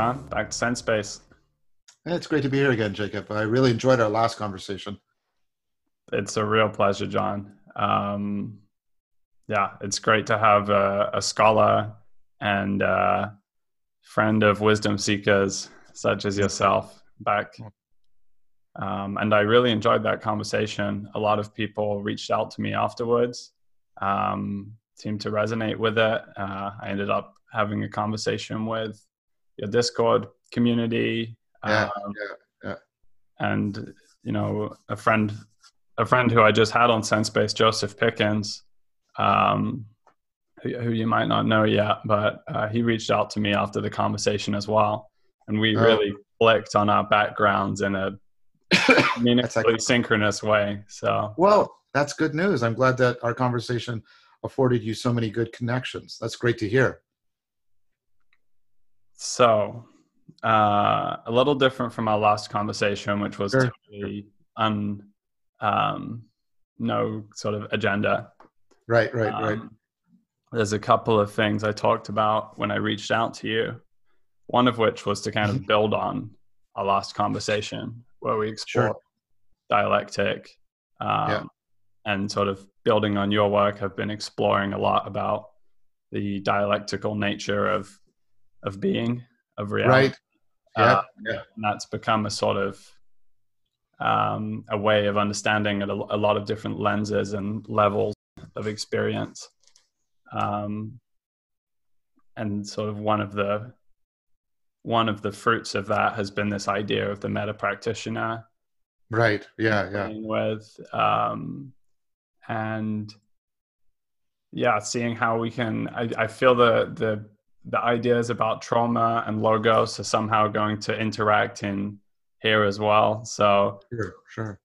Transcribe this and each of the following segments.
John. Back to SenseSpace. It's great to be here again, Jacob. I really enjoyed our last conversation. It's a real pleasure, John. Um, yeah, it's great to have a, a scholar and a friend of wisdom seekers such as yourself back. Um, and I really enjoyed that conversation. A lot of people reached out to me afterwards, um, seemed to resonate with it. Uh, I ended up having a conversation with your Discord community. Yeah, um, yeah, yeah. And, you know, a friend, a friend who I just had on SenseSpace, Joseph Pickens, um, who, who, you might not know yet, but uh, he reached out to me after the conversation as well. And we oh. really clicked on our backgrounds in a meaningfully synchronous way. So, well, that's good news. I'm glad that our conversation afforded you so many good connections. That's great to hear. So, uh, a little different from our last conversation, which was sure. totally un, um, no sort of agenda. Right, right, um, right. There's a couple of things I talked about when I reached out to you. One of which was to kind of build on our last conversation where we explore sure. dialectic um, yeah. and sort of building on your work. I've been exploring a lot about the dialectical nature of of being of reality. Right. Yeah. Uh, yeah. And that's become a sort of um, a way of understanding at a, a, lot of different lenses and levels of experience. Um, and sort of one of the one of the fruits of that has been this idea of the meta practitioner. Right. Yeah. Yeah. With um, and yeah, seeing how we can. I, I feel the the the ideas about trauma and logos are somehow going to interact in here as well. So sure, sure.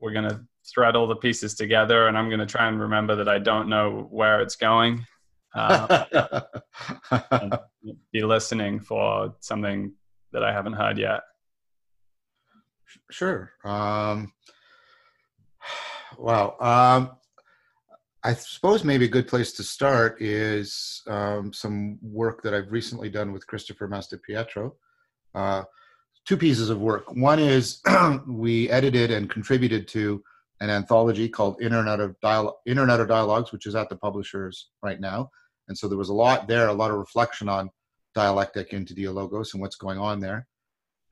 We're gonna thread all the pieces together, and I'm gonna try and remember that I don't know where it's going. Uh, be listening for something that I haven't heard yet. Sure. Um, wow. Um, I suppose maybe a good place to start is um, some work that I've recently done with Christopher Mastropietro. Uh, two pieces of work. One is we edited and contributed to an anthology called Internet of, Dialogue, Internet of Dialogues, which is at the publishers right now. And so there was a lot there, a lot of reflection on dialectic into Dialogos and what's going on there.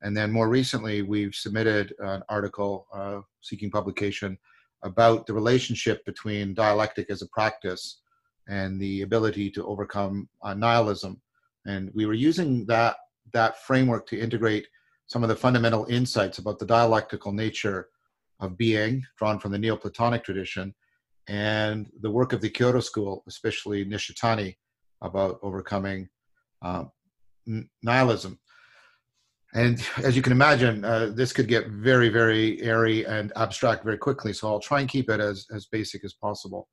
And then more recently, we've submitted an article uh, seeking publication about the relationship between dialectic as a practice and the ability to overcome uh, nihilism. And we were using that, that framework to integrate some of the fundamental insights about the dialectical nature of being, drawn from the Neoplatonic tradition, and the work of the Kyoto school, especially Nishitani, about overcoming uh, nihilism. And as you can imagine, uh, this could get very, very airy and abstract very quickly. So I'll try and keep it as, as basic as possible.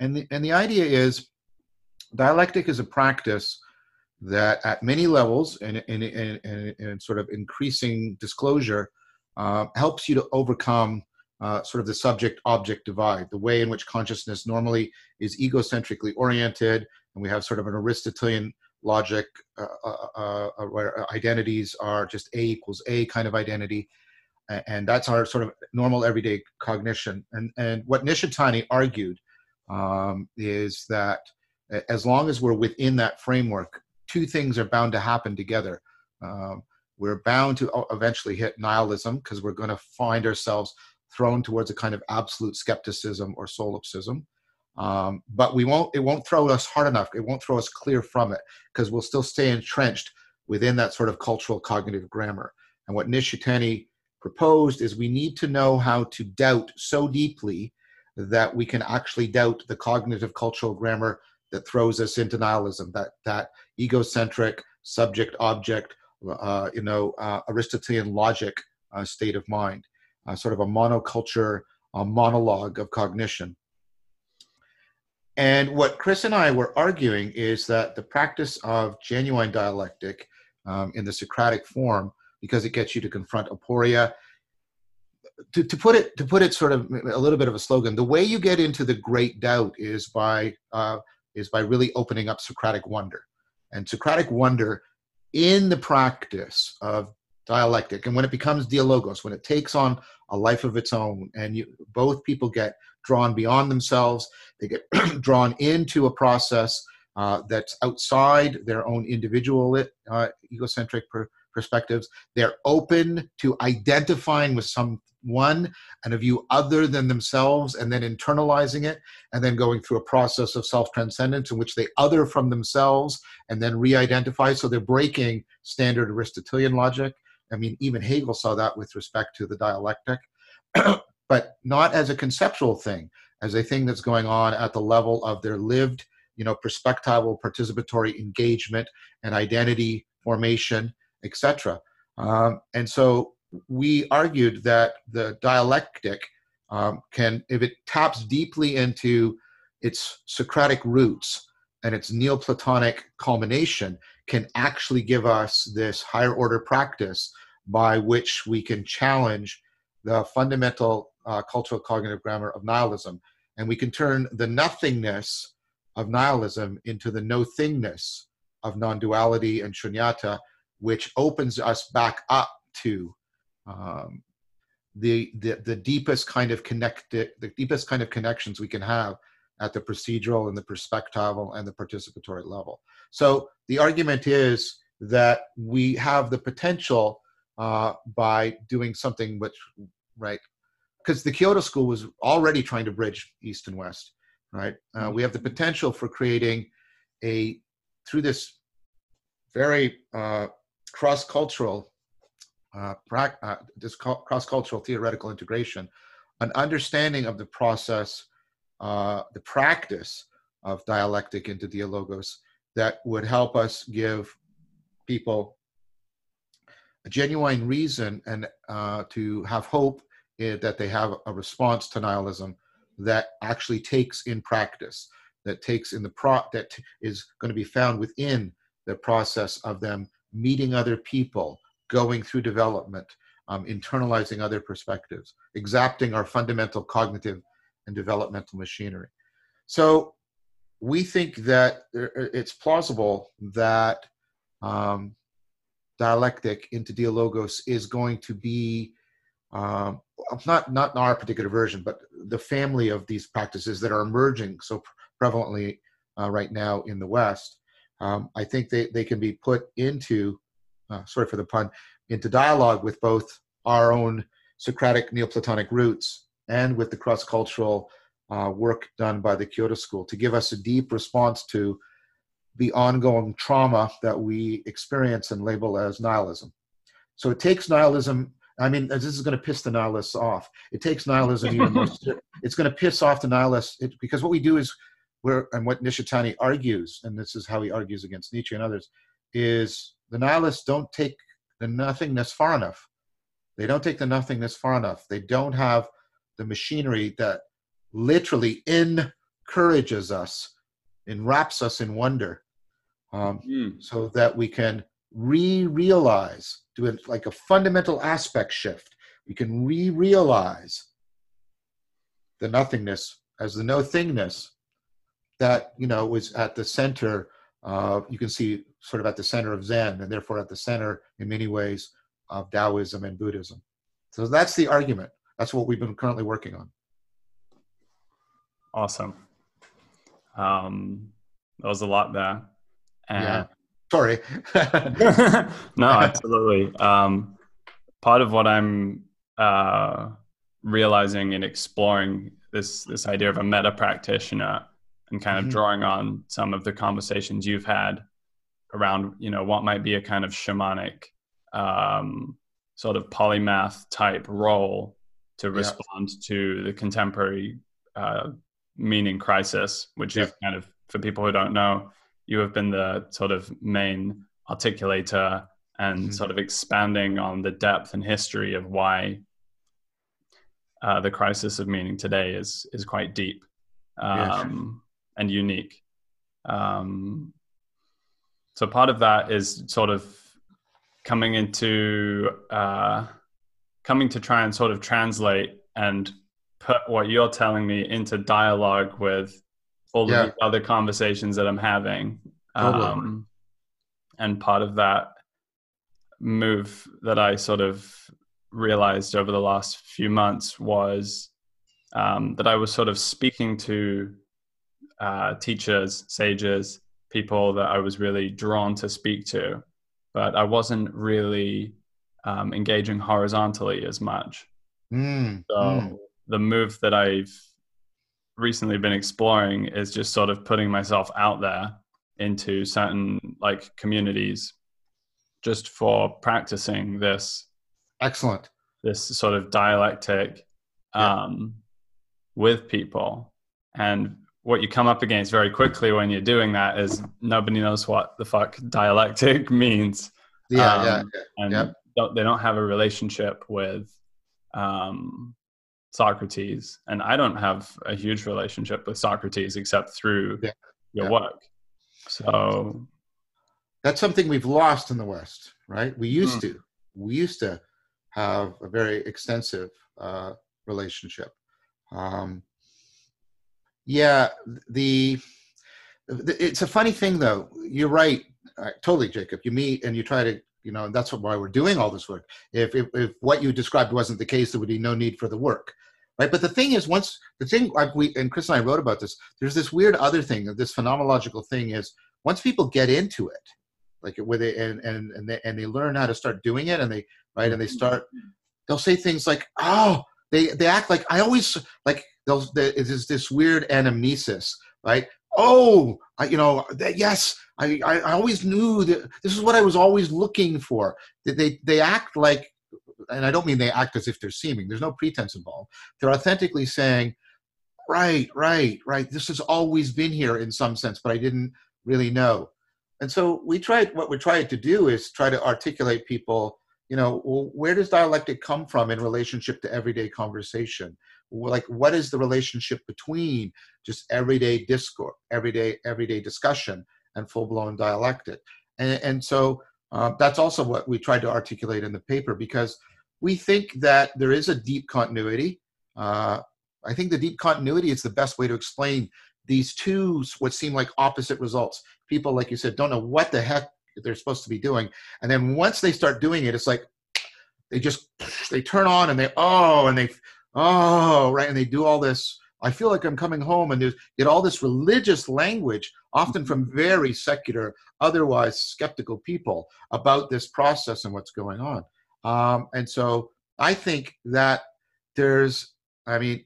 And the, and the idea is dialectic is a practice that at many levels and in, in, in, in, sort of increasing disclosure uh, helps you to overcome uh, sort of the subject object divide, the way in which consciousness normally is egocentrically oriented. And we have sort of an Aristotelian logic uh, uh, uh, where identities are just A equals A kind of identity. And that's our sort of normal everyday cognition. And, and what Nishitani argued um, is that as long as we're within that framework, two things are bound to happen together. Um, we're bound to eventually hit nihilism because we're going to find ourselves thrown towards a kind of absolute skepticism or solipsism. Um, but we won't. It won't throw us hard enough. It won't throw us clear from it because we'll still stay entrenched within that sort of cultural cognitive grammar. And what Nishitani proposed is we need to know how to doubt so deeply that we can actually doubt the cognitive cultural grammar that throws us into nihilism. That that egocentric subject object, uh, you know, uh, Aristotelian logic uh, state of mind, uh, sort of a monoculture, a monologue of cognition. And what Chris and I were arguing is that the practice of genuine dialectic um, in the Socratic form, because it gets you to confront aporia, to, to put it to put it sort of a little bit of a slogan, the way you get into the great doubt is by uh, is by really opening up Socratic wonder, and Socratic wonder in the practice of dialectic and when it becomes dialogos when it takes on a life of its own and you both people get drawn beyond themselves. They get drawn into a process uh, that's outside their own individual uh, egocentric per- perspectives. They're open to identifying with someone and a view other than themselves and then internalizing it and then going through a process of self-transcendence in which they other from themselves and then re-identify. So they're breaking standard aristotelian logic. I mean, even Hegel saw that with respect to the dialectic, but not as a conceptual thing, as a thing that's going on at the level of their lived, you know, perspectival participatory engagement and identity formation, etc. Um, and so we argued that the dialectic um, can, if it taps deeply into its Socratic roots and its Neoplatonic culmination, can actually give us this higher order practice by which we can challenge the fundamental uh, cultural cognitive grammar of nihilism. And we can turn the nothingness of nihilism into the no thingness of non duality and shunyata, which opens us back up to um, the, the, the deepest kind of connected, the deepest kind of connections we can have at the procedural and the perspectival and the participatory level. So the argument is that we have the potential uh, by doing something which, right? Because the Kyoto School was already trying to bridge East and West, right? Uh, mm-hmm. we have the potential for creating a, through this very uh, cross-cultural, uh, pra- uh, this cross-cultural theoretical integration, an understanding of the process, uh, the practice of dialectic into dialogos that would help us give people a genuine reason and uh, to have hope that they have a response to nihilism that actually takes in practice, that takes in the pro that is going to be found within the process of them meeting other people, going through development, um, internalizing other perspectives, exacting our fundamental cognitive and developmental machinery. So we think that it's plausible that um, dialectic into dialogos is going to be um, not not our particular version, but the family of these practices that are emerging so prevalently uh, right now in the West. Um, I think they, they can be put into, uh, sorry for the pun, into dialogue with both our own Socratic Neoplatonic roots and with the cross cultural uh, work done by the Kyoto School to give us a deep response to the ongoing trauma that we experience and label as nihilism. So it takes nihilism. I mean, this is going to piss the nihilists off. It takes nihilism even more. It's going to piss off the nihilists it, because what we do is, we're, and what Nishitani argues, and this is how he argues against Nietzsche and others, is the nihilists don't take the nothingness far enough. They don't take the nothingness far enough. They don't have the machinery that literally encourages us enwraps us in wonder um, mm. so that we can re-realize do it like a fundamental aspect shift. We can re-realize the nothingness as the no thingness that you know was at the center uh, you can see sort of at the center of zen and therefore at the center in many ways of taoism and buddhism. So that's the argument. That's what we've been currently working on. Awesome. Um, that was a lot there. And yeah. Sorry. no, absolutely. Um, part of what I'm uh, realizing and exploring this this idea of a meta practitioner and kind of mm-hmm. drawing on some of the conversations you've had around you know what might be a kind of shamanic um, sort of polymath type role to respond yeah. to the contemporary uh, meaning crisis, which yeah. you've kind of, for people who don't know, you have been the sort of main articulator and mm-hmm. sort of expanding on the depth and history of why uh, the crisis of meaning today is is quite deep um, yeah. and unique. Um, so part of that is sort of coming into uh, coming to try and sort of translate and put what you're telling me into dialogue with all yeah. of the other conversations that I'm having. Totally. Um, and part of that move that I sort of realized over the last few months was um, that I was sort of speaking to uh, teachers, sages, people that I was really drawn to speak to, but I wasn't really um, engaging horizontally as much. Mm, so mm. the move that I've recently been exploring is just sort of putting myself out there into certain like communities just for practicing this excellent. this sort of dialectic um, with people. And what you come up against very quickly when you're doing that is nobody knows what the fuck dialectic means. Yeah um, yeah, yeah. and yeah. Don't, they don't have a relationship with um, Socrates, and I don't have a huge relationship with Socrates except through Yeah. your Yeah. work. So that's something we've lost in the West, right? We used Mm. to. We used to have a very extensive uh, relationship. Um, yeah, the, the it's a funny thing though. You're right, uh, totally, Jacob. You meet and you try to, you know, and that's why we're doing all this work. If, if if what you described wasn't the case, there would be no need for the work, right? But the thing is, once the thing like we and Chris and I wrote about this, there's this weird other thing. This phenomenological thing is once people get into it, like with it, and and and they, and they learn how to start doing it, and they right, and they start, they'll say things like, oh, they they act like I always like they'll there's this weird anamnesis, right? Oh, I, you know, that, yes, I, I always knew that this is what I was always looking for. They they act like, and I don't mean they act as if they're seeming. There's no pretense involved. They're authentically saying, right, right, right. This has always been here in some sense, but I didn't really know. And so we tried. What we tried to do is try to articulate people. You know, well, where does dialectic come from in relationship to everyday conversation? Like, what is the relationship between just everyday discourse, everyday everyday discussion, and full blown dialectic? And, and so uh, that's also what we tried to articulate in the paper because we think that there is a deep continuity. Uh, I think the deep continuity is the best way to explain these two what seem like opposite results. People, like you said, don't know what the heck they're supposed to be doing, and then once they start doing it, it's like they just they turn on and they oh and they oh right and they do all this. I feel like I'm coming home and there's get all this religious language, often from very secular, otherwise skeptical people about this process and what's going on. Um, and so I think that there's, I mean,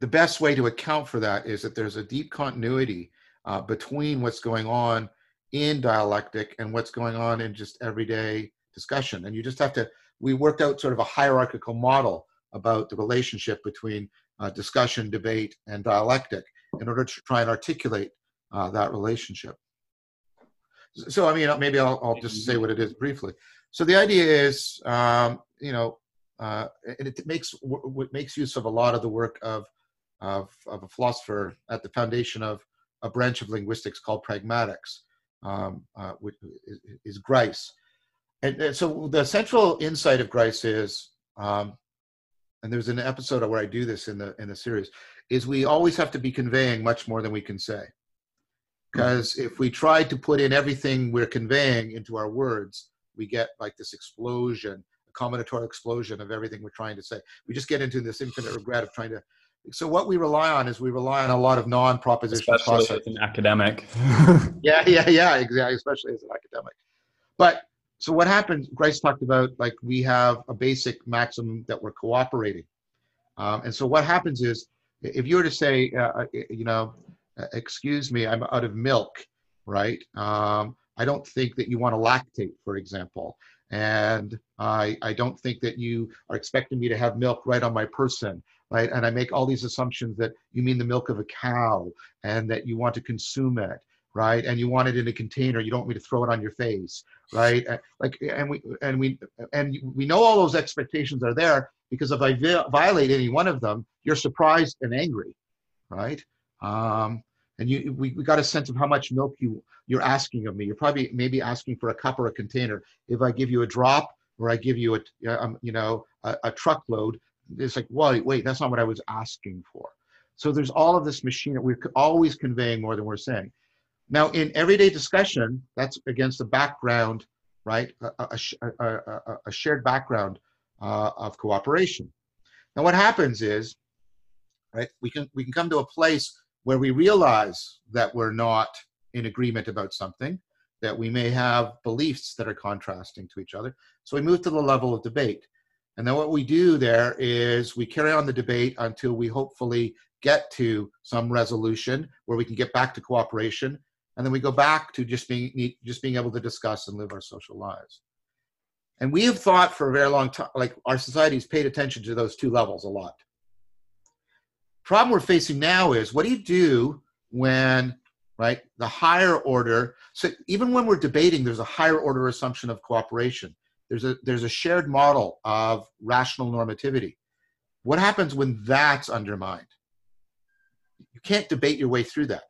the best way to account for that is that there's a deep continuity uh, between what's going on in dialectic and what's going on in just everyday discussion. And you just have to, we worked out sort of a hierarchical model about the relationship between uh, discussion, debate, and dialectic in order to try and articulate uh, that relationship. So, I mean, maybe I'll, I'll, just say what it is briefly. So the idea is, um, you know, uh, and it makes what makes use of a lot of the work of, of, of a philosopher at the foundation of a branch of linguistics called pragmatics, um, uh, which is, is Grice. And, and, so the central insight of Grice is, um, and there's an episode where I do this in the in the series, is we always have to be conveying much more than we can say. Because if we try to put in everything we're conveying into our words, we get like this explosion, a combinatorial explosion of everything we're trying to say. We just get into this infinite regret of trying to. So what we rely on is we rely on a lot of non-propositional especially as an academic. yeah, yeah, yeah, exactly. Especially as an academic. So what happens? Grice talked about like we have a basic maximum that we're cooperating, um, and so what happens is if you were to say, uh, you know, excuse me, I'm out of milk, right? Um, I don't think that you want to lactate, for example, and I I don't think that you are expecting me to have milk right on my person, right? And I make all these assumptions that you mean the milk of a cow and that you want to consume it, right? And you want it in a container. You don't want me to throw it on your face, right? Like, and we and we and we know all those expectations are there because if I violate any one of them, you're surprised and angry, right? Um, and you, we, we got a sense of how much milk you you're asking of me. You're probably maybe asking for a cup or a container. If I give you a drop or I give you a um, you know a, a truckload, it's like, wait, wait, that's not what I was asking for. So there's all of this machine that we're always conveying more than we're saying. Now, in everyday discussion, that's against a background, right? A, a, a, a shared background uh, of cooperation. Now, what happens is, right? We can we can come to a place where we realize that we're not in agreement about something, that we may have beliefs that are contrasting to each other. So we move to the level of debate. And then what we do there is we carry on the debate until we hopefully get to some resolution where we can get back to cooperation. And then we go back to just being, just being able to discuss and live our social lives. And we have thought for a very long time, like our society's paid attention to those two levels a lot. Problem we're facing now is what do you do when right? The higher order. So even when we're debating, there's a higher order assumption of cooperation. There's a there's a shared model of rational normativity. What happens when that's undermined? You can't debate your way through that.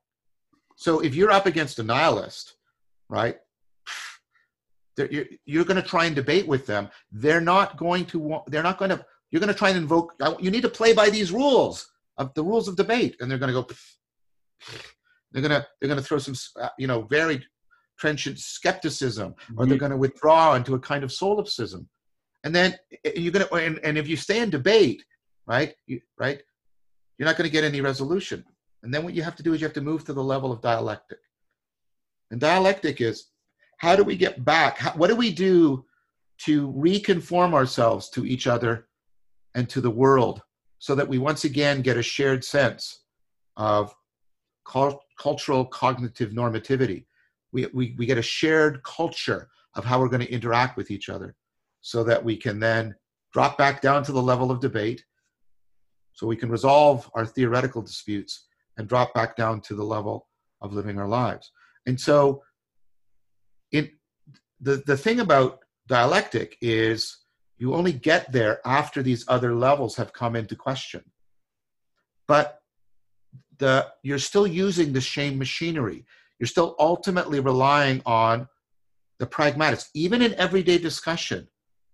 So if you're up against a nihilist, right? You're, you're going to try and debate with them. They're not going to. want, They're not going to. You're going to try and invoke. You need to play by these rules of the rules of debate, and they're going to go. They're gonna they're gonna throw some uh, you know very trenchant skepticism, or they're mm-hmm. going to withdraw into a kind of solipsism, and then you're going to and, and if you stay in debate, right, you, right, you're not going to get any resolution. And then what you have to do is you have to move to the level of dialectic. And dialectic is how do we get back? How, what do we do to reconform ourselves to each other and to the world so that we once again get a shared sense of cultural cognitive normativity. We, we, we get a shared culture of how we're going to interact with each other so that we can then drop back down to the level of debate so we can resolve our theoretical disputes and drop back down to the level of living our lives. And so in the, the thing about dialectic is you only get there after these other levels have come into question. But the you're still using the same machinery. You're still ultimately relying on the pragmatics, even in everyday discussion.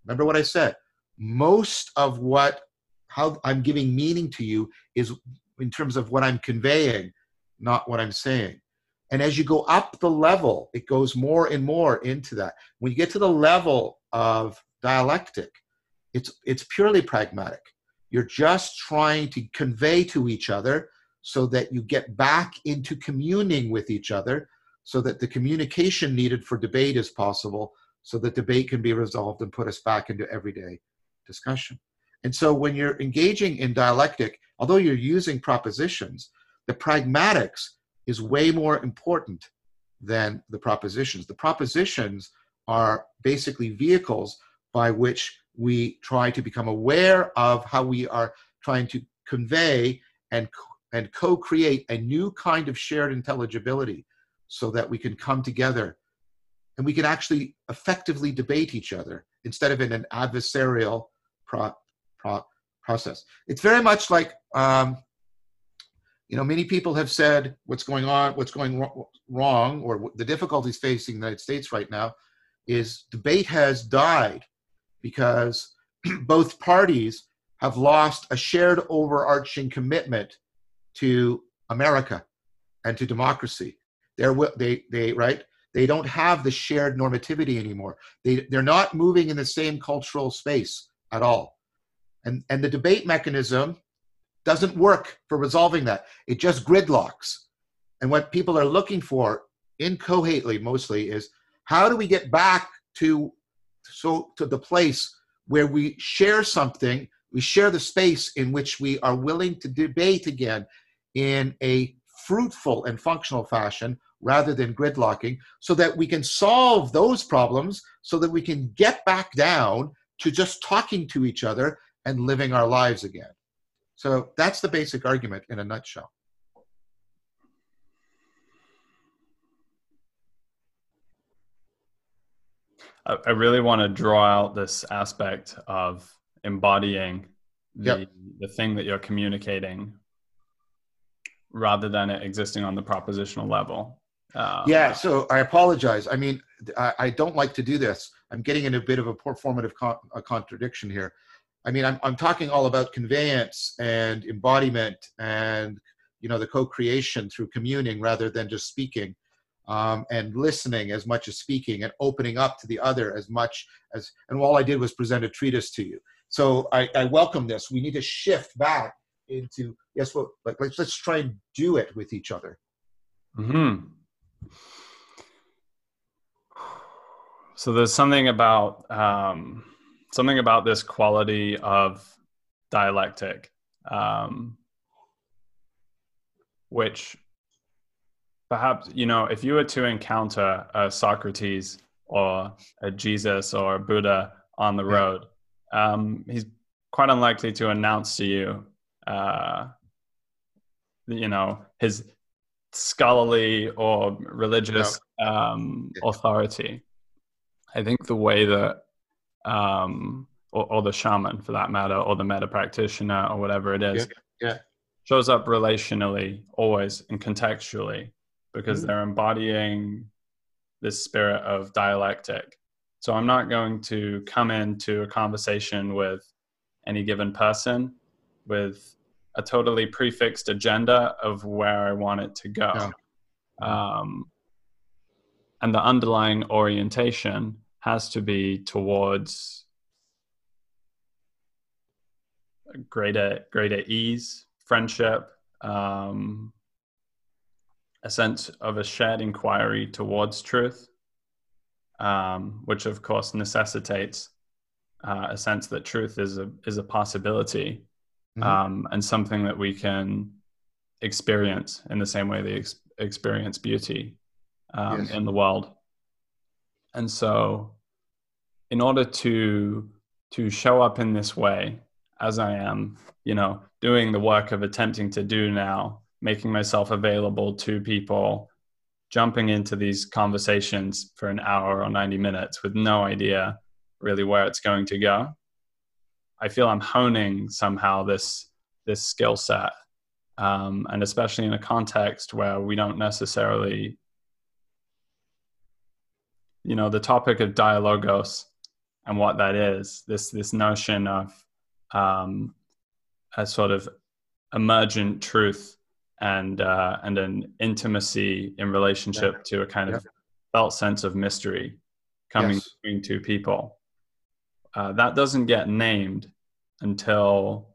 Remember what I said. Most of what how I'm giving meaning to you is in terms of what I'm conveying, not what I'm saying. And as you go up the level, it goes more and more into that. When you get to the level of dialectic, it's it's purely pragmatic. You're just trying to convey to each other so that you get back into communing with each other so that the communication needed for debate is possible so that debate can be resolved and put us back into everyday discussion and so when you're engaging in dialectic although you're using propositions the pragmatics is way more important than the propositions the propositions are basically vehicles by which we try to become aware of how we are trying to convey and and co create a new kind of shared intelligibility so that we can come together and we can actually effectively debate each other instead of in an adversarial pro, pro, process. It's very much like, um, you know, many people have said what's going on, what's going wrong, or the difficulties facing the United States right now is debate has died because both parties have lost a shared overarching commitment to America and to democracy. They're they they right. They don't have the shared normativity anymore. They they're not moving in the same cultural space at all, and and the debate mechanism doesn't work for resolving that. It just gridlocks. And what people are looking for in Cohately mostly is how do we get back to so to the place where we share something, we share the space in which we are willing to debate again in a fruitful and functional fashion rather than gridlocking so that we can solve those problems so that we can get back down to just talking to each other and living our lives again. So that's the basic argument in a nutshell. I really want to draw out this aspect of embodying the, yep. the thing that you're communicating rather than it existing on the propositional level. Uh, yeah, so I apologize. I mean, I, I, don't like to do this. I'm getting in a bit of a performative con- a contradiction here. I mean, I'm, I'm talking all about conveyance and embodiment and, you know, the co-creation through communing rather than just speaking. um, and listening as much as speaking and opening up to the other as much as and all i did was present a treatise to you. So i, I welcome this. We need to shift back into yes well like let's let's try and do it with each other. Hmm so there's something about um, something about this quality of dialectic um, which perhaps you know if you were to encounter a socrates or a jesus or a buddha on the road um, he's quite unlikely to announce to you uh, you know his scholarly or religious um, authority. I think the way that um, or, or, the shaman for that matter or the meta practitioner or whatever it is yeah, yeah. shows up relationally always and contextually because mm-hmm. they're embodying this spirit of dialectic so i'm not going to come into a conversation with any given person with a totally prefixed agenda of where I want it to go. Yeah. Um, and the underlying orientation has to be towards greater greater ease, friendship, um, a sense of a shared inquiry towards truth, um, which of course necessitates uh, a sense that truth is a is a possibility mm-hmm. um, and something that we can experience in the same way they ex- experience beauty um, yes. in the world. And so, in order to to show up in this way, as I am, you know, doing the work of attempting to do now, making myself available to people, jumping into these conversations for an hour or 90 minutes with no idea really where it's going to go. I feel I'm honing somehow this this skill set, um, and especially in a context where we don't necessarily, you know, the topic of dialogos and what that is. This this notion of um, a sort of emergent truth and uh, and an intimacy in relationship yeah. to a kind of felt sense of mystery coming yes. between two people uh, that doesn't get named until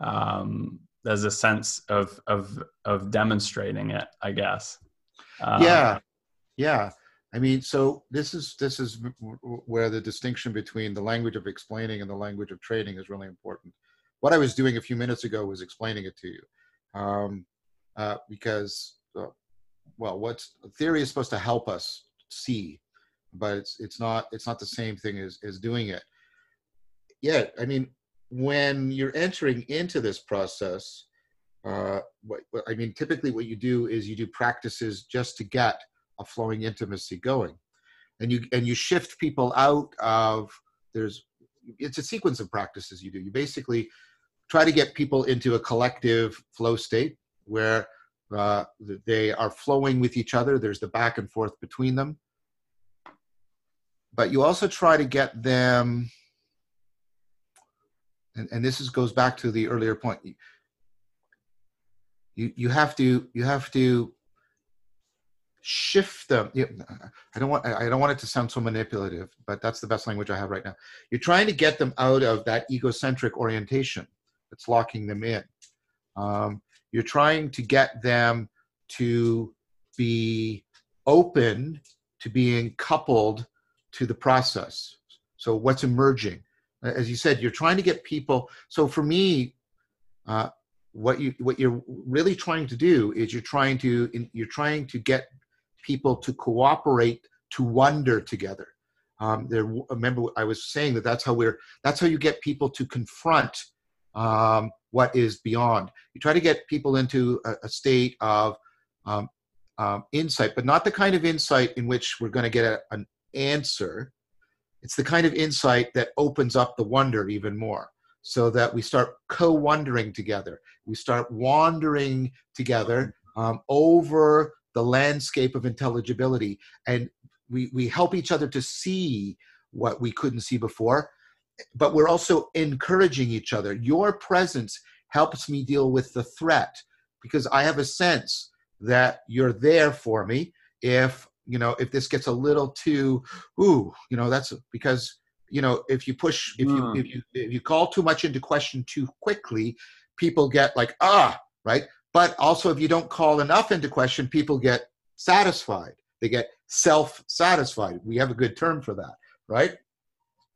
um, there's a sense of of of demonstrating it i guess um, yeah yeah i mean so this is this is where the distinction between the language of explaining and the language of trading is really important. What i was doing a few minutes ago was explaining it to you um, uh, because uh, well what's theory is supposed to help us see but it's it's not it's not the same thing as as doing it. Yeah, I mean, when you're entering into this process, uh, what, what, I mean, typically what you do is you do practices just to get a flowing intimacy going, and you and you shift people out of there's it's a sequence of practices you do. You basically try to get people into a collective flow state where uh, they are flowing with each other. There's the back and forth between them, but you also try to get them and, and this is goes back to the earlier point you you have to you have to shift them. I don't want i don't want it to sound so manipulative but that's the best language i have right now. You're trying to get them out of that egocentric orientation that's locking them in. Um, you're trying to get them to be open to being coupled to the process. So what's emerging? As you said you're trying to get people so for me uh, what you what you're really trying to do is you're trying to you're trying to get people to cooperate to wonder together. Um, there remember i was saying that that's how we're that's how you get people to confront um, what is beyond. You try to get people into a, a state of um, um insight but not the kind of insight in which we're going to get a, an answer. It's the kind of insight that opens up the wonder even more so that we start co-wondering together. We start wandering together um, over the landscape of intelligibility and we, we help each other to see what we couldn't see before but we're also encouraging each other your presence helps me deal with the threat because i have a sense that you're there for me if you know if this gets a little too ooh you know that's because you know if you push if you Mm. if you if you call too much into question too quickly people get like ah right but also if you don't call enough into question people get satisfied. They get self satisfied we have a good term for that right?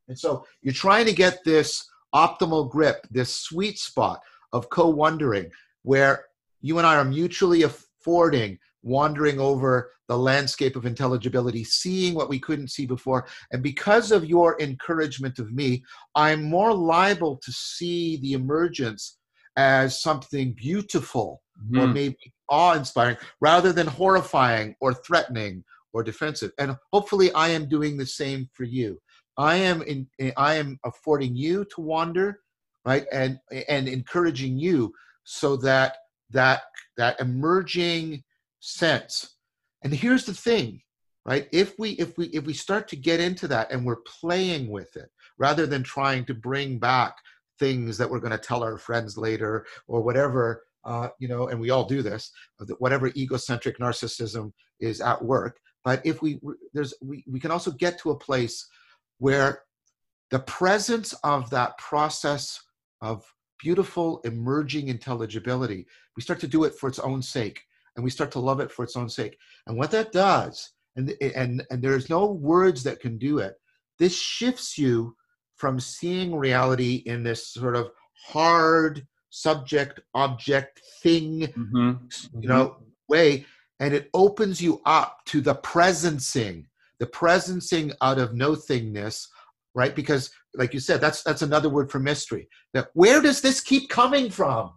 And so you're trying to get this optimal grip this sweet spot of co-wondering where you and i are mutually affording wandering over the landscape of intelligibility, seeing what we couldn't see before. And because of your encouragement of me, I'm more liable to see the emergence as something beautiful or Mhm. maybe awe inspiring rather than horrifying or threatening or defensive. And hopefully, I am doing the same for you. I am in, I am affording you to wander, right, and and encouraging you so that that that emerging sense. And here's the thing, right? If we if we if we start to get into that and we're playing with it rather than trying to bring back things that we're going to tell our friends later or whatever, uh, you know, and we all do this, that whatever egocentric narcissism is at work. But if we there's we, we can also get to a place where the presence of that process of beautiful emerging intelligibility, we start to do it for its own sake and we start to love it for its own sake. And what that does, and and and there's no words that can do it. This shifts you from seeing reality in this sort of hard subject object thing, Mhm. you know, way, and it opens you up to the presencing, the presencing out of no thingness, right? Because, like you said, that's that's another word for mystery. That where does this keep coming from?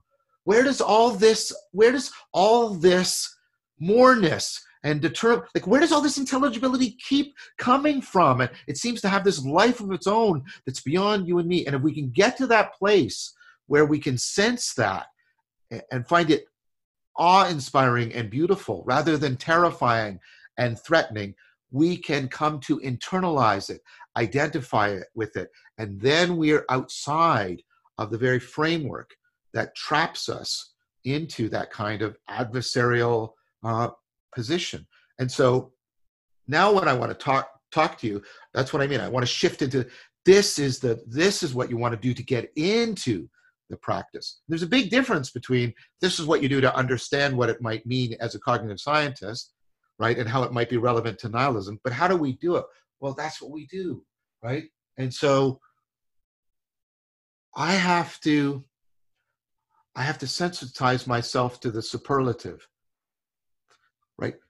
Where does all this? Where does all this moreness and deter? Like where does all this intelligibility keep coming from? And it seems to have this life of its own that's beyond you and me. And if we can get to that place where we can sense that and find it awe-inspiring and beautiful rather than terrifying and threatening, we can come to internalize it, identify it with it, and then we're outside of the very framework that traps us into that kind of adversarial uh, position. And so now when I want to talk talk to you, that's what I mean. I want to shift into this is the this is what you want to do to get into the practice. There's a big difference between this is what you do to understand what it might mean as a cognitive scientist, right? And how it might be relevant to nihilism. But how do we do it? Well, that's what we do, right? And so I have to I have to sensitize myself to the superlative.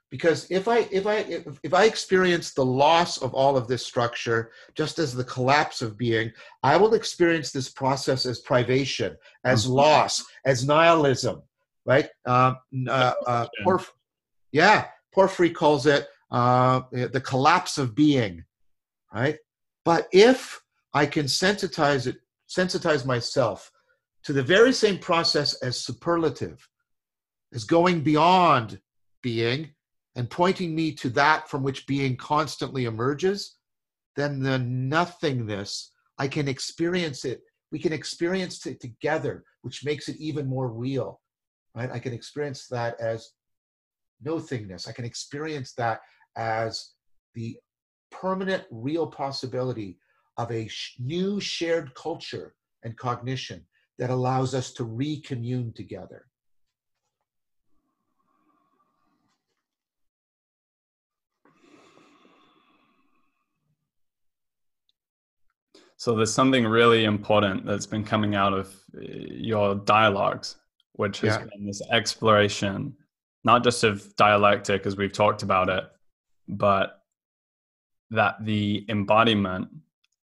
Because if I if I if, if I experience the loss of all of this structure just as the collapse of being, I will experience this process as privation, as Mhm. loss, as nihilism, right? Um, uh, uh, Porf- yeah, Porphyry calls it uh, the collapse of being, right? But if I can sensitize it, sensitize myself to the very same process as superlative, as going beyond being and pointing me to that from which being constantly emerges, then the nothingness, I can experience it. We can experience it together, which makes it even more real, right? I can experience that as no thingness. I can experience that as the permanent, real possibility of a sh- new shared culture and cognition that allows us to recommune together. So there's something really important that's been coming out of uh, your dialogues, which has Yeah. been this exploration, not just of dialectic as we've talked about it, but that the embodiment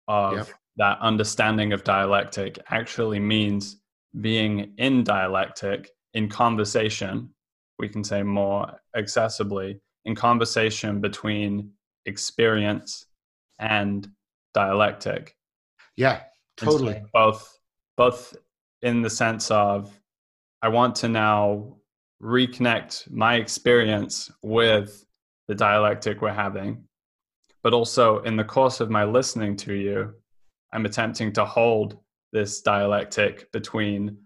of Yep. that understanding of dialectic actually means being in dialectic in conversation we can say more accessibly in conversation between experience and dialectic Yeah, and so totally. both both in the sense of i want to now reconnect my experience with the dialectic we're having but also in the course of my listening to you i'm attempting to hold this dialectic between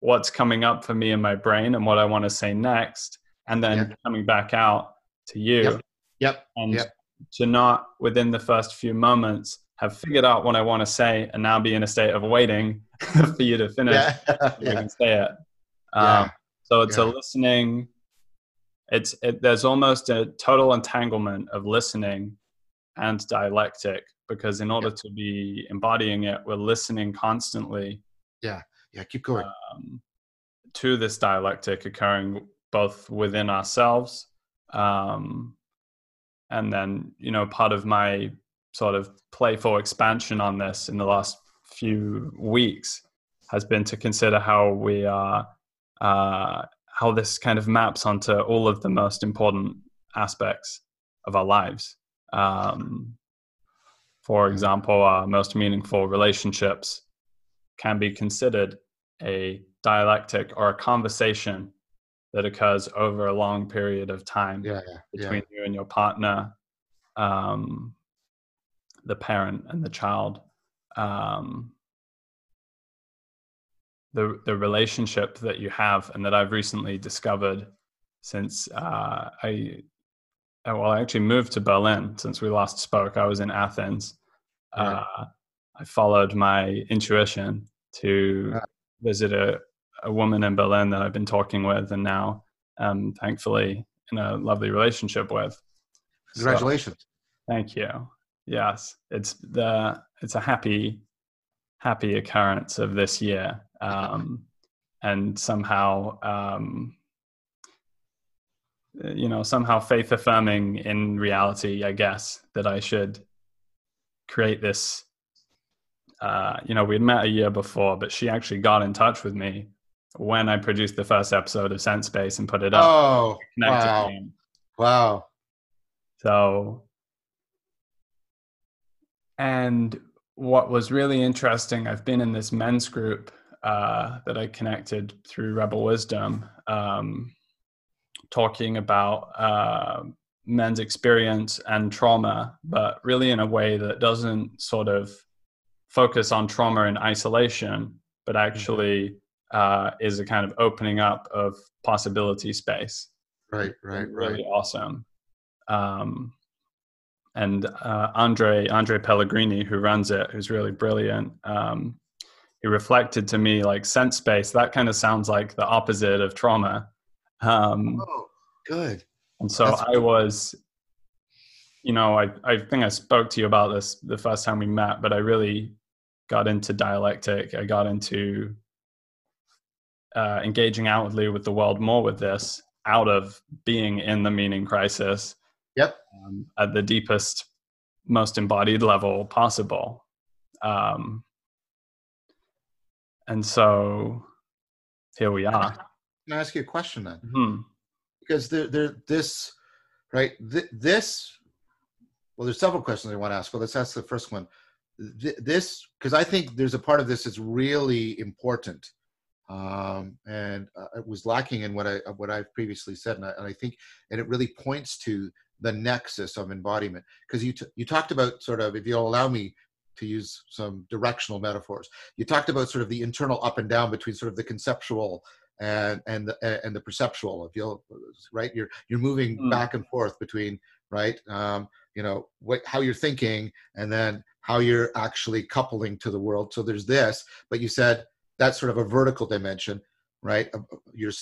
what's coming up for me in my brain and what i want to say next and then Yeah. coming back out to you. Yep. Yep. And yep. to not within the first few moments have figured out what I want to say and now be in a state of waiting for you to finish Yeah. yeah. can say it. Yeah. Um, so it's a listening. It's it, there's almost a total entanglement of listening and dialectic because in order to be embodying it, we're listening constantly Yeah, Yeah. Keep going. um, to this dialectic occurring both within ourselves um, and then you know part of my sort of playful expansion on this in the last few weeks has been to consider how we are uh, how this kind of maps onto all of the most important aspects of our lives um, for example our most meaningful relationships can be considered a dialectic or a conversation that occurs over a long period of time yeah. Yeah. between you and your partner, um, the parent and the child. Um, the the relationship that you have and that I've recently discovered since uh, I uh, well I actually moved to Berlin since we last spoke. I was in Athens. Right. Uh, I followed my intuition to Right. visit a, a woman in Berlin that I've been talking with, and now um, thankfully in a lovely relationship with. So- Congratulations. Thank you. Yes, it's the it's a happy happy occurrence of this year, um, and somehow um, you know somehow faith affirming in reality. I guess that I should create this. Uh, you know, we'd met a year before, but she actually got in touch with me when I produced the first episode of SenseSpace and put it up. Oh, wow. Wow. So, and what was really interesting, I've been in this men's group uh, that I connected through Rebel Wisdom, um, talking about uh, men's experience and trauma, but really in a way that doesn't sort of focus on trauma in isolation, but actually uh, is a kind of opening up of possibility space Right. Right. Right. really awesome. Um, and uh, Andre Andre Pellegrini, who runs it, who's really brilliant, um, he reflected to me like SenseSpace. That kind of sounds like the opposite of trauma. Um, Oh, good. and so That's I was, you know, I, I think I spoke to you about this the first time we met, but I really got into dialectic. I got into uh, engaging outwardly with the world more with this out of being in the meaning crisis Yep. um, at the deepest, most embodied level possible. Um, and so here we are. Can I ask you a question then? Hmm. Because there, there, this, right? Th- this. Well, there's several questions I want to ask. Well, let's ask the first one. Th- this, because I think there's a part of this that's really important, um, and uh, it was lacking in what I what I've previously said, and I, and I think, and it really points to the nexus of embodiment. Because you t- you talked about sort of, if you'll allow me to use some directional metaphors, you talked about sort of the internal up and down between sort of the conceptual and and the and the perceptual if you'll right you're you're moving Mm. back and forth between right um you know what how you're thinking and then how you're actually coupling to the world so there's this but you said that's sort of a vertical dimension right Uh, you're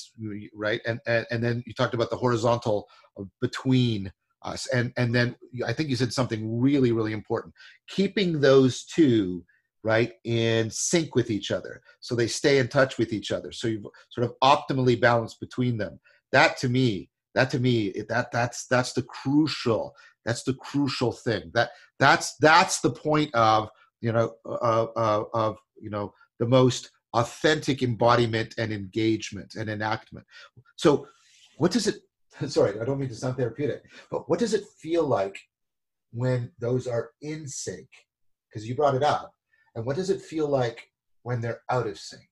right and and, and then you talked about the horizontal of between us. And and then i think you said something really really important. Keeping those two right in sync with each other. So they stay in touch with each other. So you've sort of optimally balanced between them. That to me that to me that that's that's the crucial that's the crucial thing. That that's that's the point of you know uh, uh, of you know the most authentic embodiment and engagement and enactment. So what does it sorry i don't mean to sound therapeutic but what does it feel like when those are in sync? Because you brought it up and what does it feel like when they're out of sync?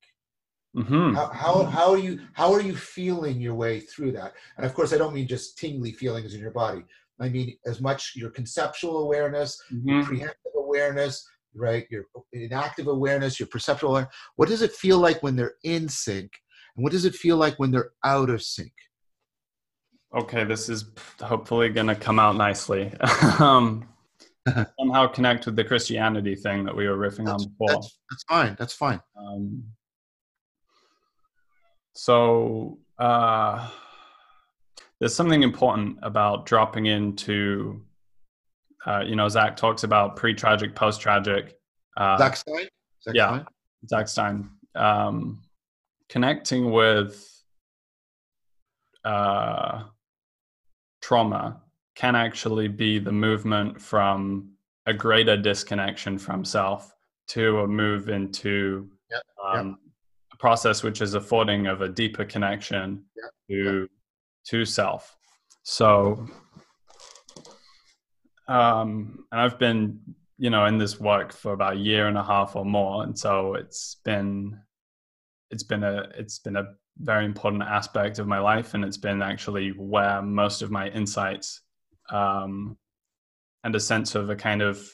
Hmm how, how, how are you how are you feeling your way through that? And of course i don't mean just tingly feelings in your body. I mean as much your conceptual awareness your Mhm. preemptive awareness right? Your enactive awareness your perceptual awareness. what does it feel like when they're in sync? And what does it feel like when they're out of sync okay, this is hopefully going to come out nicely. um, somehow connect with the Christianity thing that we were riffing that's, on before. That's, that's fine. That's fine. Um, so uh, there's something important about dropping into, uh, you know, Zach talks about pre-tragic, post-tragic. Uh, Zach Stein. Zach yeah, Stein? Zach Stein. Um, connecting with uh, trauma can actually be the movement from a greater disconnection from self to a move into yep. Um, yep. a process which is affording of a deeper connection yep. to to self. So, um, and I've been, you know, in this work for about a year and a half or more, and so it's been, it's been a, it's been a very important aspect of my life, and it's been actually where most of my insights, um, and a sense of a kind of,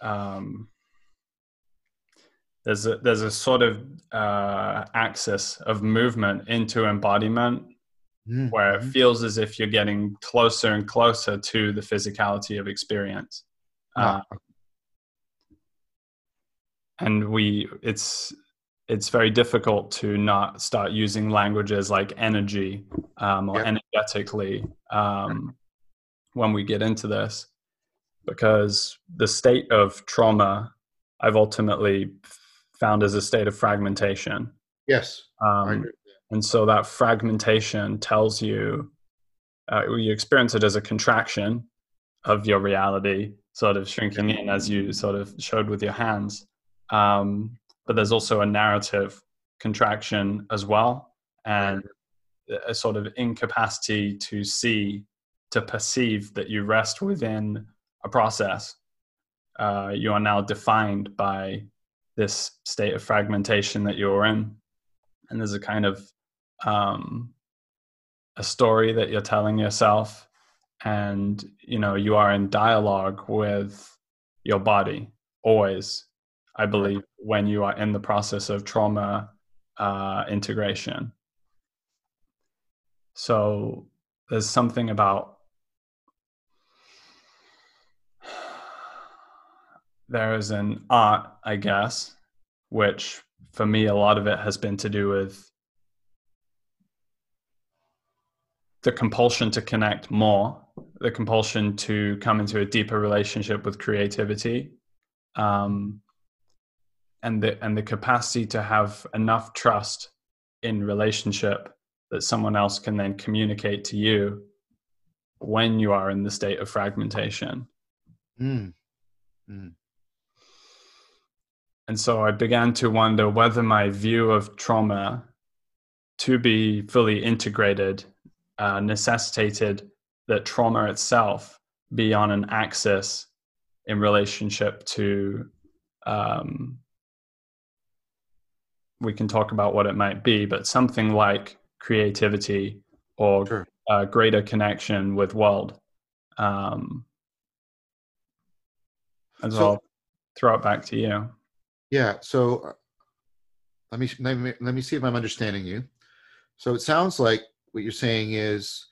um, there's a there's a sort of uh, axis of movement into embodiment mm-hmm. where it feels as if you're getting closer and closer to the physicality of experience. Uh, and we, it's it's very difficult to not start using languages like energy um, or yeah. energetically um, when we get into this, because the state of trauma I've ultimately found as a state of fragmentation. Yes. Um, and so that fragmentation tells you, uh, you experience it as a contraction of your reality, sort of shrinking in as you sort of showed with your hands. Um, but there's also a narrative contraction as well, and a sort of incapacity to see, to perceive that you rest within a process. Uh, you are now defined by this state of fragmentation that you're in. And there's a kind of um, a story that you're telling yourself and you know you are in dialogue with your body always i believe when you are in the process of trauma uh, integration. So there's something about there is an art i guess which for me a lot of it has been to do with the compulsion to connect more, the compulsion to come into a deeper relationship with creativity, um, and the and the capacity to have enough trust in relationship that someone else can then communicate to you when you are in the state of fragmentation. Mm. Mm. And so I began to wonder whether my view of trauma to be fully integrated uh, necessitated that trauma itself be on an axis in relationship to um, we can talk about what it might be but something like creativity or sure. uh, greater connection with world um, and so, so I'll throw it back to you. Yeah so uh, let me, let me let me see if i'm understanding you. So it sounds like what you're saying is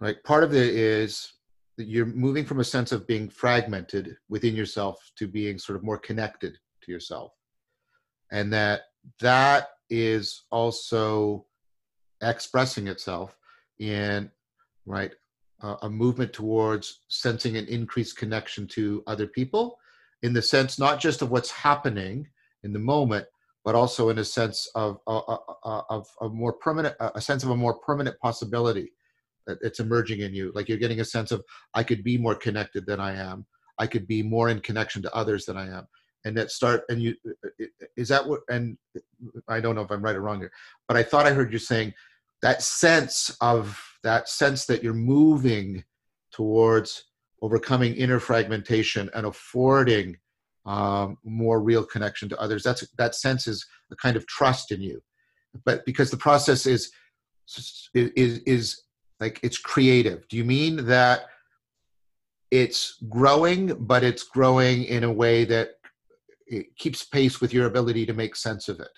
like part of it is that you're moving from a sense of being fragmented within yourself to being sort of more connected to yourself. And that that is also expressing itself in right uh, a movement towards sensing an increased connection to other people in the sense not just of what's happening in the moment but also in a sense of of a more permanent a sense of a more permanent possibility it's emerging in you. Like you're getting a sense of i could be more connected than i am. I could be more in connection to others than i am and that start and you is that what and i don't know if i'm right or wrong here but i thought i heard you saying that sense of that sense that you're moving towards overcoming inner fragmentation and affording um, more real connection to others. That's that sense is a kind of trust in you, but because the process is is is like it's creative. Do you mean that it's growing, but it's growing in a way that it keeps pace with your ability to make sense of it?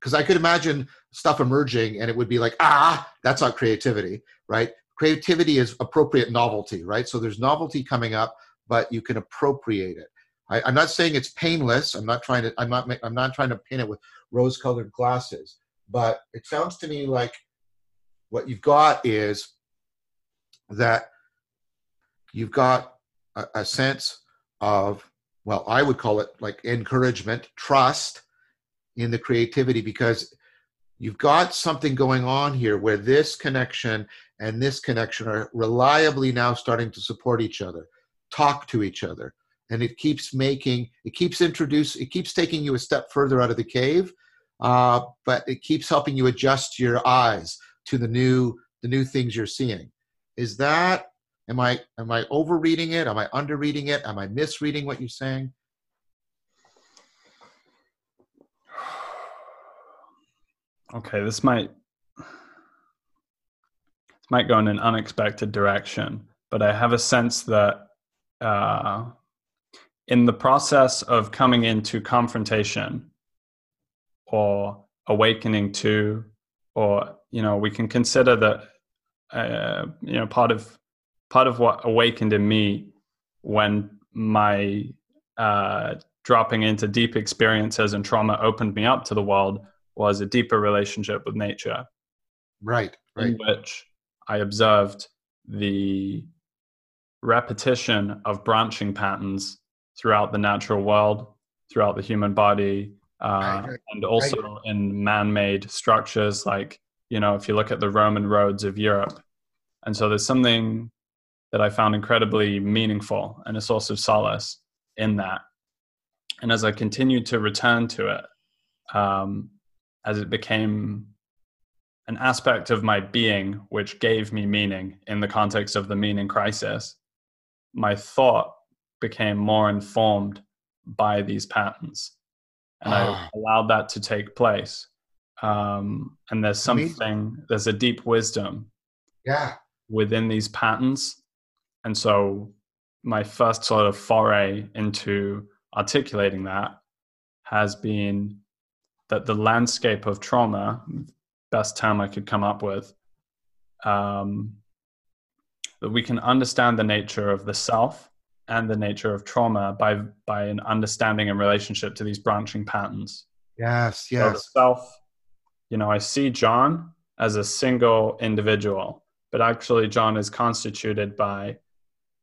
Because I could imagine stuff emerging and it would be like, ah, that's not creativity, right? creativity is appropriate novelty, right? So there's novelty coming up, but you can appropriate it. I, am not saying it's painless. I'm not trying to. I'm not. I'm not trying to paint it with rose-colored glasses. But it sounds to me like what you've got is that you've got a, a sense of well, I would call it like encouragement, trust in the creativity because you've got something going on here where this connection and this connection are reliably now starting to support each other, talk to each other. And it keeps making, it keeps introduce, it keeps taking you a step further out of the cave, uh, but it keeps helping you adjust your eyes to the new, the new things you're seeing. Is that, am I, am I overreading it? Am I underreading it? Am I misreading what you're saying? Okay, this might this might go in an unexpected direction, but I have a sense that uh, in the process of coming into confrontation or awakening to, or you know, we can consider that uh, you know part of part of what awakened in me when my uh, dropping into deep experiences and trauma opened me up to the world was a deeper relationship with nature. Right, right. In which I observed the repetition of branching patterns throughout the natural world, throughout the human body, uh, right, right, and also right. in man-made structures like you know if you look at the roman roads of europe and so there's something that i found incredibly meaningful and a source of solace in that and as i continued to return to it um, as it became an aspect of my being which gave me meaning in the context of the meaning crisis, my thought became more informed by these patterns. And I ah. allowed that to take place. Um, and there's something, there's a deep wisdom yeah. within these patterns. And so my first sort of foray into articulating that has been that the landscape of trauma, best term I could come up with, um, that we can understand the nature of the self and the nature of trauma by by an understanding and relationship to these branching patterns. Yes, yes. So the self, you know, I see John as a single individual, but actually John is constituted by,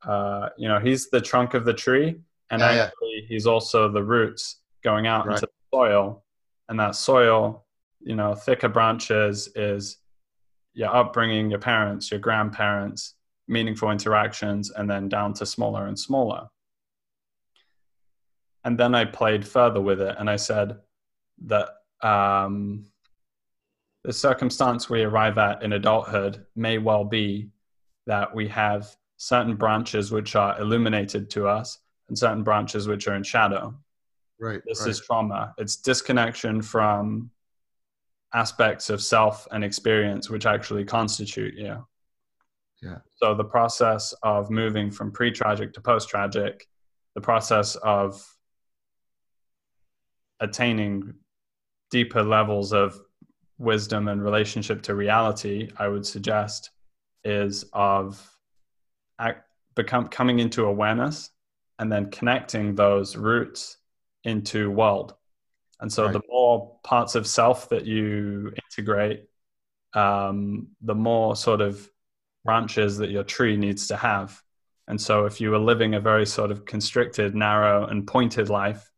uh, you know, he's the trunk of the tree, and yeah, actually yeah. he's also the roots going out right. into the soil and that soil you know thicker branches is your upbringing your parents your grandparents meaningful interactions and then down to smaller and smaller and then i played further with it and i said that um, the circumstance we arrive at in adulthood may well be that we have certain branches which are illuminated to us and certain branches which are in shadow Right. This right. is trauma. It's disconnection from aspects of self and experience which actually constitute you. Yeah. So the process of moving from pre-tragic to post-tragic, the process of attaining deeper levels of wisdom and relationship to reality, I would suggest, is of become coming into awareness and then connecting those roots into world. And so right. the more parts of self that you integrate, um, the more sort of branches that your tree needs to have. And so if you were living a very sort of constricted, narrow, and pointed life,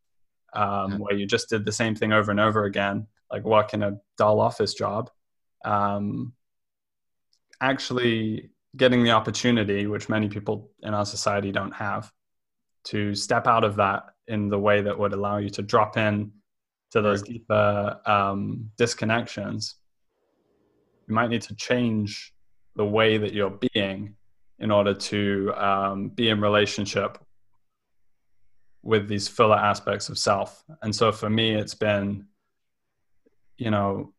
um, yeah. where you just did the same thing over and over again, like working a dull office job, um, actually getting the opportunity, which many people in our society don't have, to step out of that in the way that would allow you to drop in to those deeper um, disconnections, you might need to change the way that you're being in order to um, be in relationship with these fuller aspects of self. And so for me, it's been, you know,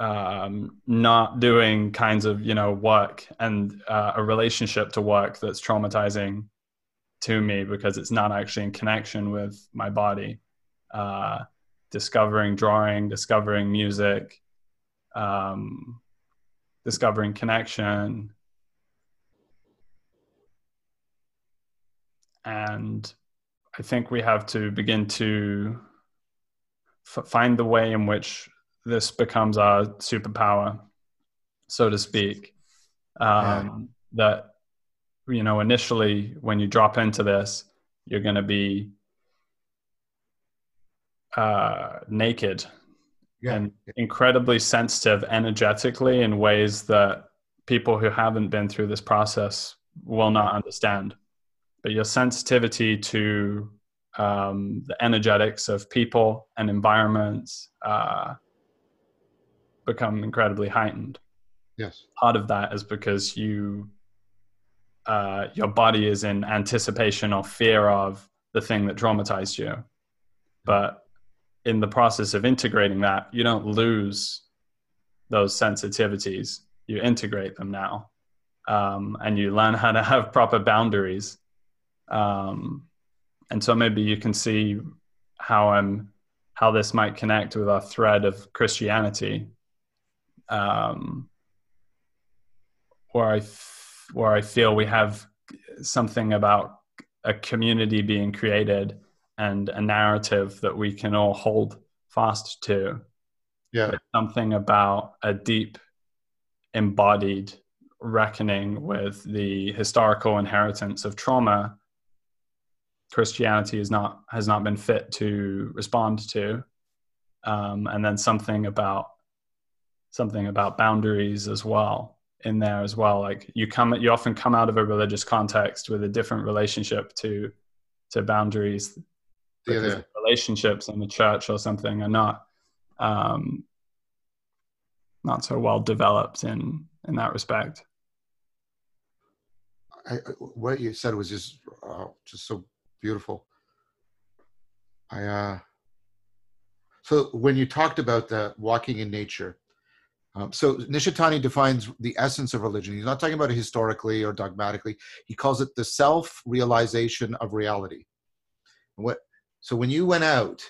um, not doing kinds of you know work and uh, a relationship to work that's traumatizing to me because it's not actually in connection with my body. Uh, discovering drawing discovering music um, discovering connection. And i think we have to begin to f- find the way in which this becomes our superpower, so to speak. Um, yeah. That you know, initially when you drop into this, you're going to be uh, naked yeah. and incredibly sensitive energetically in ways that people who haven't been through this process will not understand. But your sensitivity to um, the energetics of people and environments uh, become incredibly heightened. Yes. Part of that is because you, uh, your body is in anticipation or fear of the thing that traumatized you. But in the process of integrating that, you don't lose those sensitivities. You integrate them now, um, and you learn how to have proper boundaries. Um, and so maybe you can see how I'm how this might connect with our thread of Christianity, um, where I f- where I feel we have something about a community being created and a narrative that we can all hold fast to. Yeah. something about a deep embodied reckoning with the historical inheritance of trauma Christianity is not has not been fit to respond to, um, and then something about something about boundaries as well in there as well. Like you come, you often come out of a religious context with a different relationship to to boundaries because yeah, relationships in the church or something are not um, not so well developed in in that respect. I, what you said was just uh, just so beautiful. I uh, so when you talked about the walking in nature, um, so Nishitani defines the essence of religion. He's not talking about it historically or dogmatically. He calls it the self-realization of reality. What so when you went out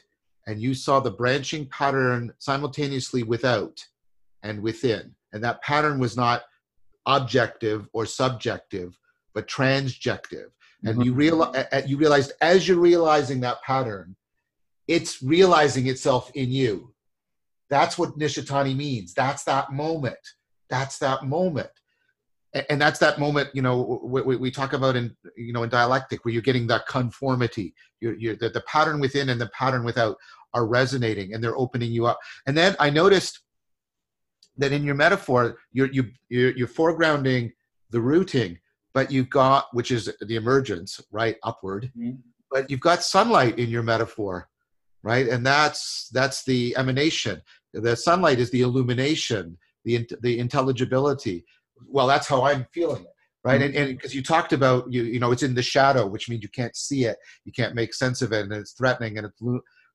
and you saw the branching pattern simultaneously without and within, and that pattern was not objective or subjective, but transjective. And mm-hmm. you realize you realized as you're realizing that pattern, it's realizing itself in you. That's what Nishitani means. That's that moment. That's that moment and that's that moment you know we, we, talk about in you know in dialectic where you're getting that conformity you're, you're the, the pattern within and the pattern without are resonating and they're opening you up and then i noticed that in your metaphor you're you you're, you're foregrounding the rooting but you've got which is the emergence right upward mm-hmm. but you've got sunlight in your metaphor right and that's that's the emanation the sunlight is the illumination the the intelligibility. Well that's how i'm feeling it right? Mm-hmm. and because you talked about you you know it's in the shadow which means you can't see it you can't make sense of it and it's threatening and it's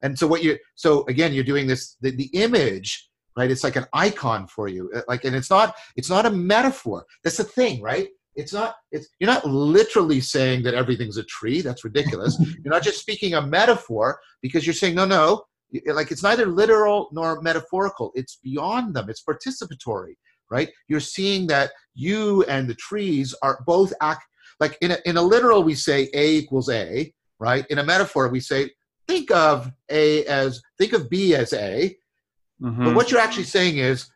and so what you so again you're doing this the, the image right it's like an icon for you. Uh, like and it's not it's not a metaphor. That's the thing right? It's not it's you're not literally saying that everything's a tree that's ridiculous. You're not just speaking a metaphor because you're saying no no like it's neither literal nor metaphorical it's beyond them it's participatory right? You're seeing that you and the trees are both act like in a, in a literal we say A equals A, right? In a metaphor we say think of A as think of B as A. Mm-hmm. But what you're actually saying is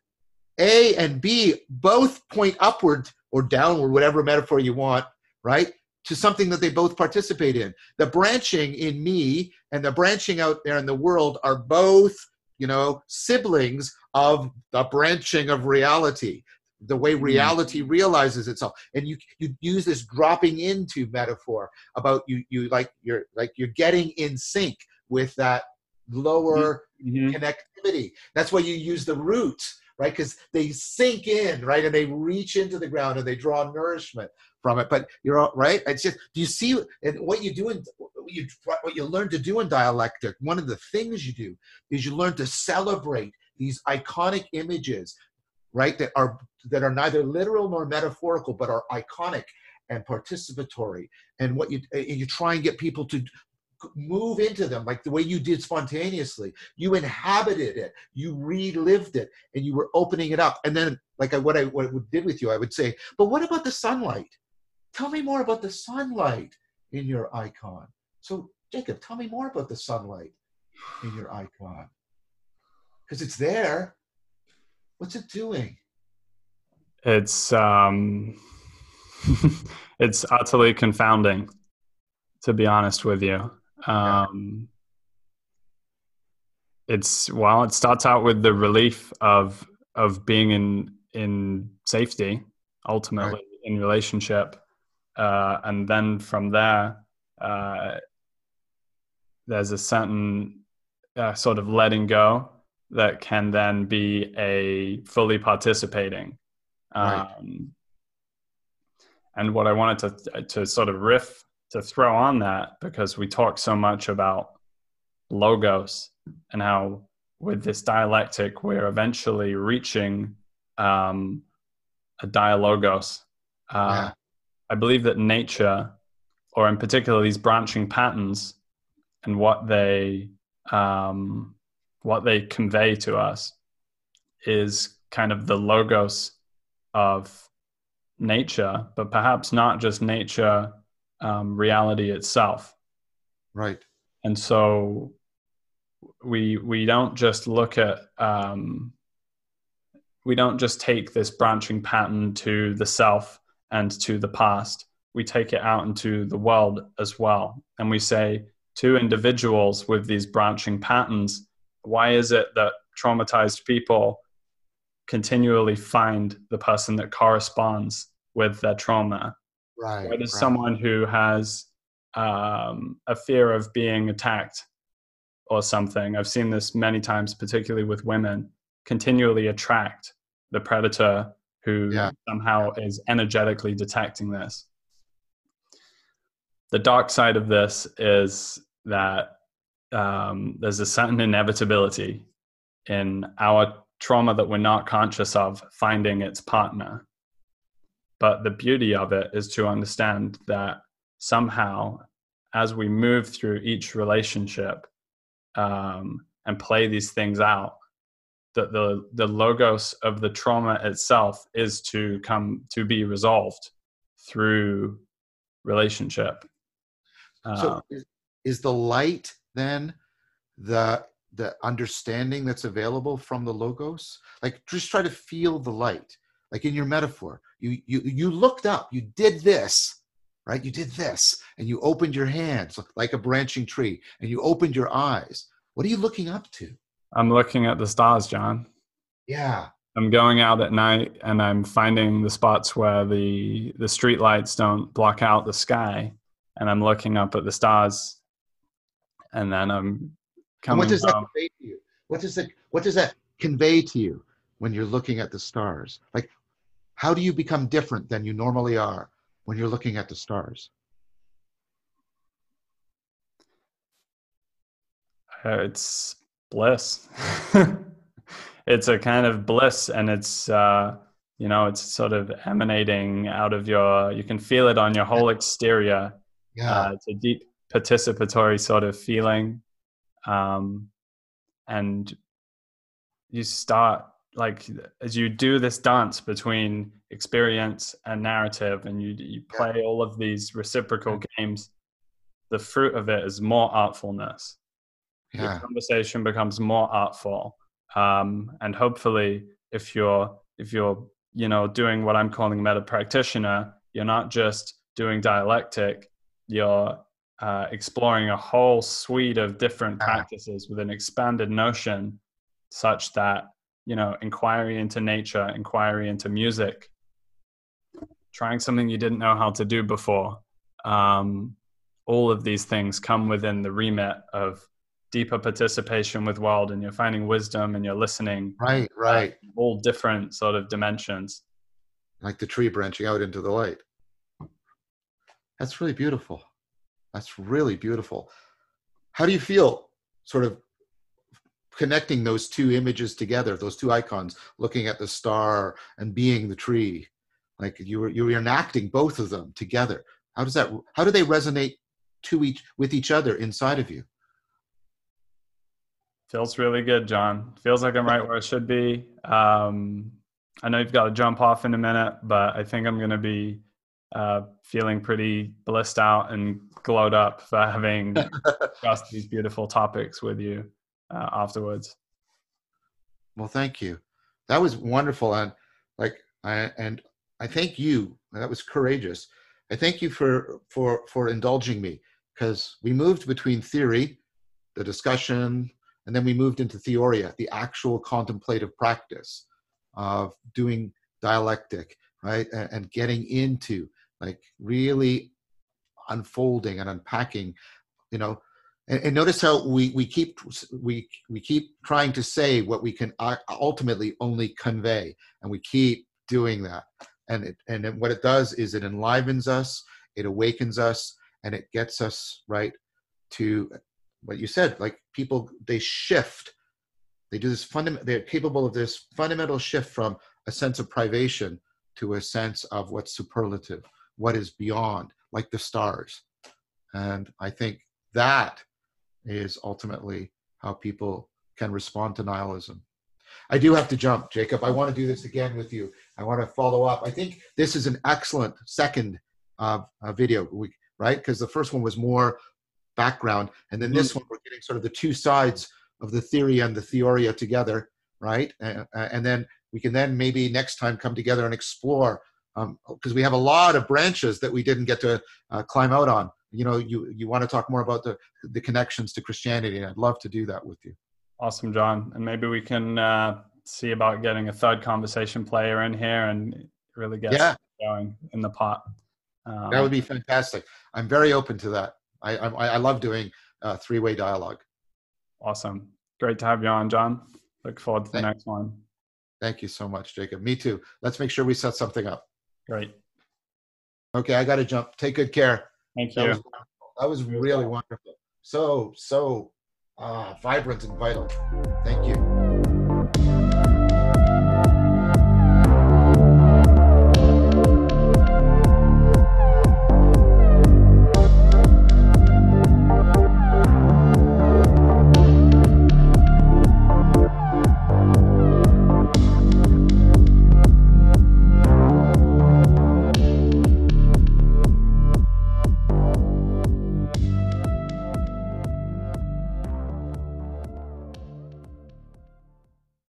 A and B both point upward or downward, whatever metaphor you want, right? To something that they both participate in. The branching in me and the branching out there in the world are both you know, siblings of the branching of reality, the way hmm. reality realizes itself. And you you use this dropping into metaphor about you you like you're like you're getting in sync with that lower mm-hmm. connectivity. That's why you use the roots, right? Because they sink in, right, and they reach into the ground and they draw nourishment from it. But you're right. It's just do you see and what you do in what you what you learn to do in dialectic? One of the things you do is you learn to celebrate these iconic images, right? That are that are neither literal nor metaphorical, but are iconic and participatory. And what you and you try and get people to move into them like the way you did spontaneously you inhabited it you relived it and you were opening it up and then like I, what i what I did with you i would say but what about the sunlight tell me more about the sunlight in your icon. So, Jacob, tell me more about the sunlight in your icon. Because it's there. What's it doing? It's um it's utterly confounding, to be honest with you. Um, it's well, it starts out with the relief of of being in in safety, ultimately right. in relationship, uh, and then from there, uh, there's a certain uh, sort of letting go that can then be a fully participating. Right. Um, and what I wanted to to sort of riff to throw on that because we talk so much about logos and how with this dialectic we're eventually reaching um, a dialogos. Uh, yeah. I believe that nature, or in particular these branching patterns, and what they um, what they convey to us, is kind of the logos of nature, but perhaps not just nature, um, reality itself. Right. And so we we don't just look at um, we don't just take this branching pattern to the self and to the past. We take it out into the world as well, and we say to individuals with these branching patterns, why is it that traumatized people continually find the person that corresponds with their trauma. Right. Why does right. someone who has um, a fear of being attacked or something, I've seen this many times, particularly with women, continually attract the predator who yeah. somehow is energetically detecting this. The dark side of this is that um, there's a certain inevitability in our trauma that we're not conscious of finding its partner. But the beauty of it is to understand that somehow, as we move through each relationship um, and play these things out, that the the logos of the trauma itself is to come to be resolved through relationship. so, um, is, is the light then the the understanding that's available from the logos? Like just try to feel the light. Like in your metaphor you you you looked up you did this right? You did this and you opened your hands like a branching tree and you opened your eyes. What are you looking up to i'm looking at the stars john yeah i'm going out at night and i'm finding the spots where the the street lights don't block out the sky and i'm looking up at the stars and then i'm coming what does that convey to you? What does that what does that convey to you when you're looking at the stars? Like how do you become different than you normally are when you're looking at the stars? Uh, it's bliss. it's a kind of bliss and it's uh you know it's sort of emanating out of your you can feel it on your whole exterior. Yeah. Uh, it's a deep participatory sort of feeling um, and you start like as you do this dance between experience and narrative and you you play yeah. all of these reciprocal games the fruit of it is more artfulness yeah. your conversation becomes more artful um, and hopefully if you're if you're you know doing what i'm calling meta practitioner you're not just doing dialectic you're uh, exploring a whole suite of different practices with an expanded notion such that you know inquiry into nature inquiry into music trying something you didn't know how to do before um, all of these things come within the remit of deeper participation with world and you're finding wisdom and you're listening right uh, right all different sort of dimensions like the tree branching out into the light that's really beautiful that's really beautiful. How do you feel sort of connecting those two images together, those two icons, looking at the star and being the tree? Like you were you were enacting both of them together. How does that how do they resonate to each with each other inside of you? Feels really good, John. Feels like I'm right where I should be. Um, I know you've got to jump off in a minute, but I think I'm going to be uh, feeling pretty blissed out and glowed up for having discussed these beautiful topics with you uh, afterwards. Well, thank you. That was wonderful, and like I and I thank you. That was courageous. I thank you for for for indulging me because we moved between theory, the discussion, and then we moved into theoria, the actual contemplative practice of doing dialectic, right, and, and getting into like really unfolding and unpacking, you know. And, and notice how we we keep we we keep trying to say what we can uh, ultimately only convey, and we keep doing that. And it, and what it does is it enlivens us, it awakens us, and it gets us right to what you said. Like people, they shift. They do this fundamental. They're capable of this fundamental shift from a sense of privation to a sense of what's superlative, what is beyond, like the stars. And I think that is ultimately how people can respond to nihilism. I do have to jump, Jacob. I want to do this again with you. I want to follow up. I think this is an excellent second uh, uh, video, right? Because the first one was more background, and then this mm-hmm. one we're getting sort of the two sides of the theory and the theoria together, right? Uh, and then we can then maybe next time come together and explore because um, we have a lot of branches that we didn't get to uh, climb out on. You know, you you want to talk more about the the connections to Christianity, and I'd love to do that with you. Awesome, John. And maybe we can uh, see about getting a third conversation player in here and really get yeah. going in the pot. Um, that would be fantastic. I'm very open to that. I I, I love doing uh, three way dialogue. Awesome. Great to have you on, John. Look forward to the next one. Thank you so much, Jacob. Me too. Let's make sure we set something up. Great. Okay, I got to jump. Take good care. Thank you. That was, that was really wonderful. So, so uh, vibrant and vital. Thank you.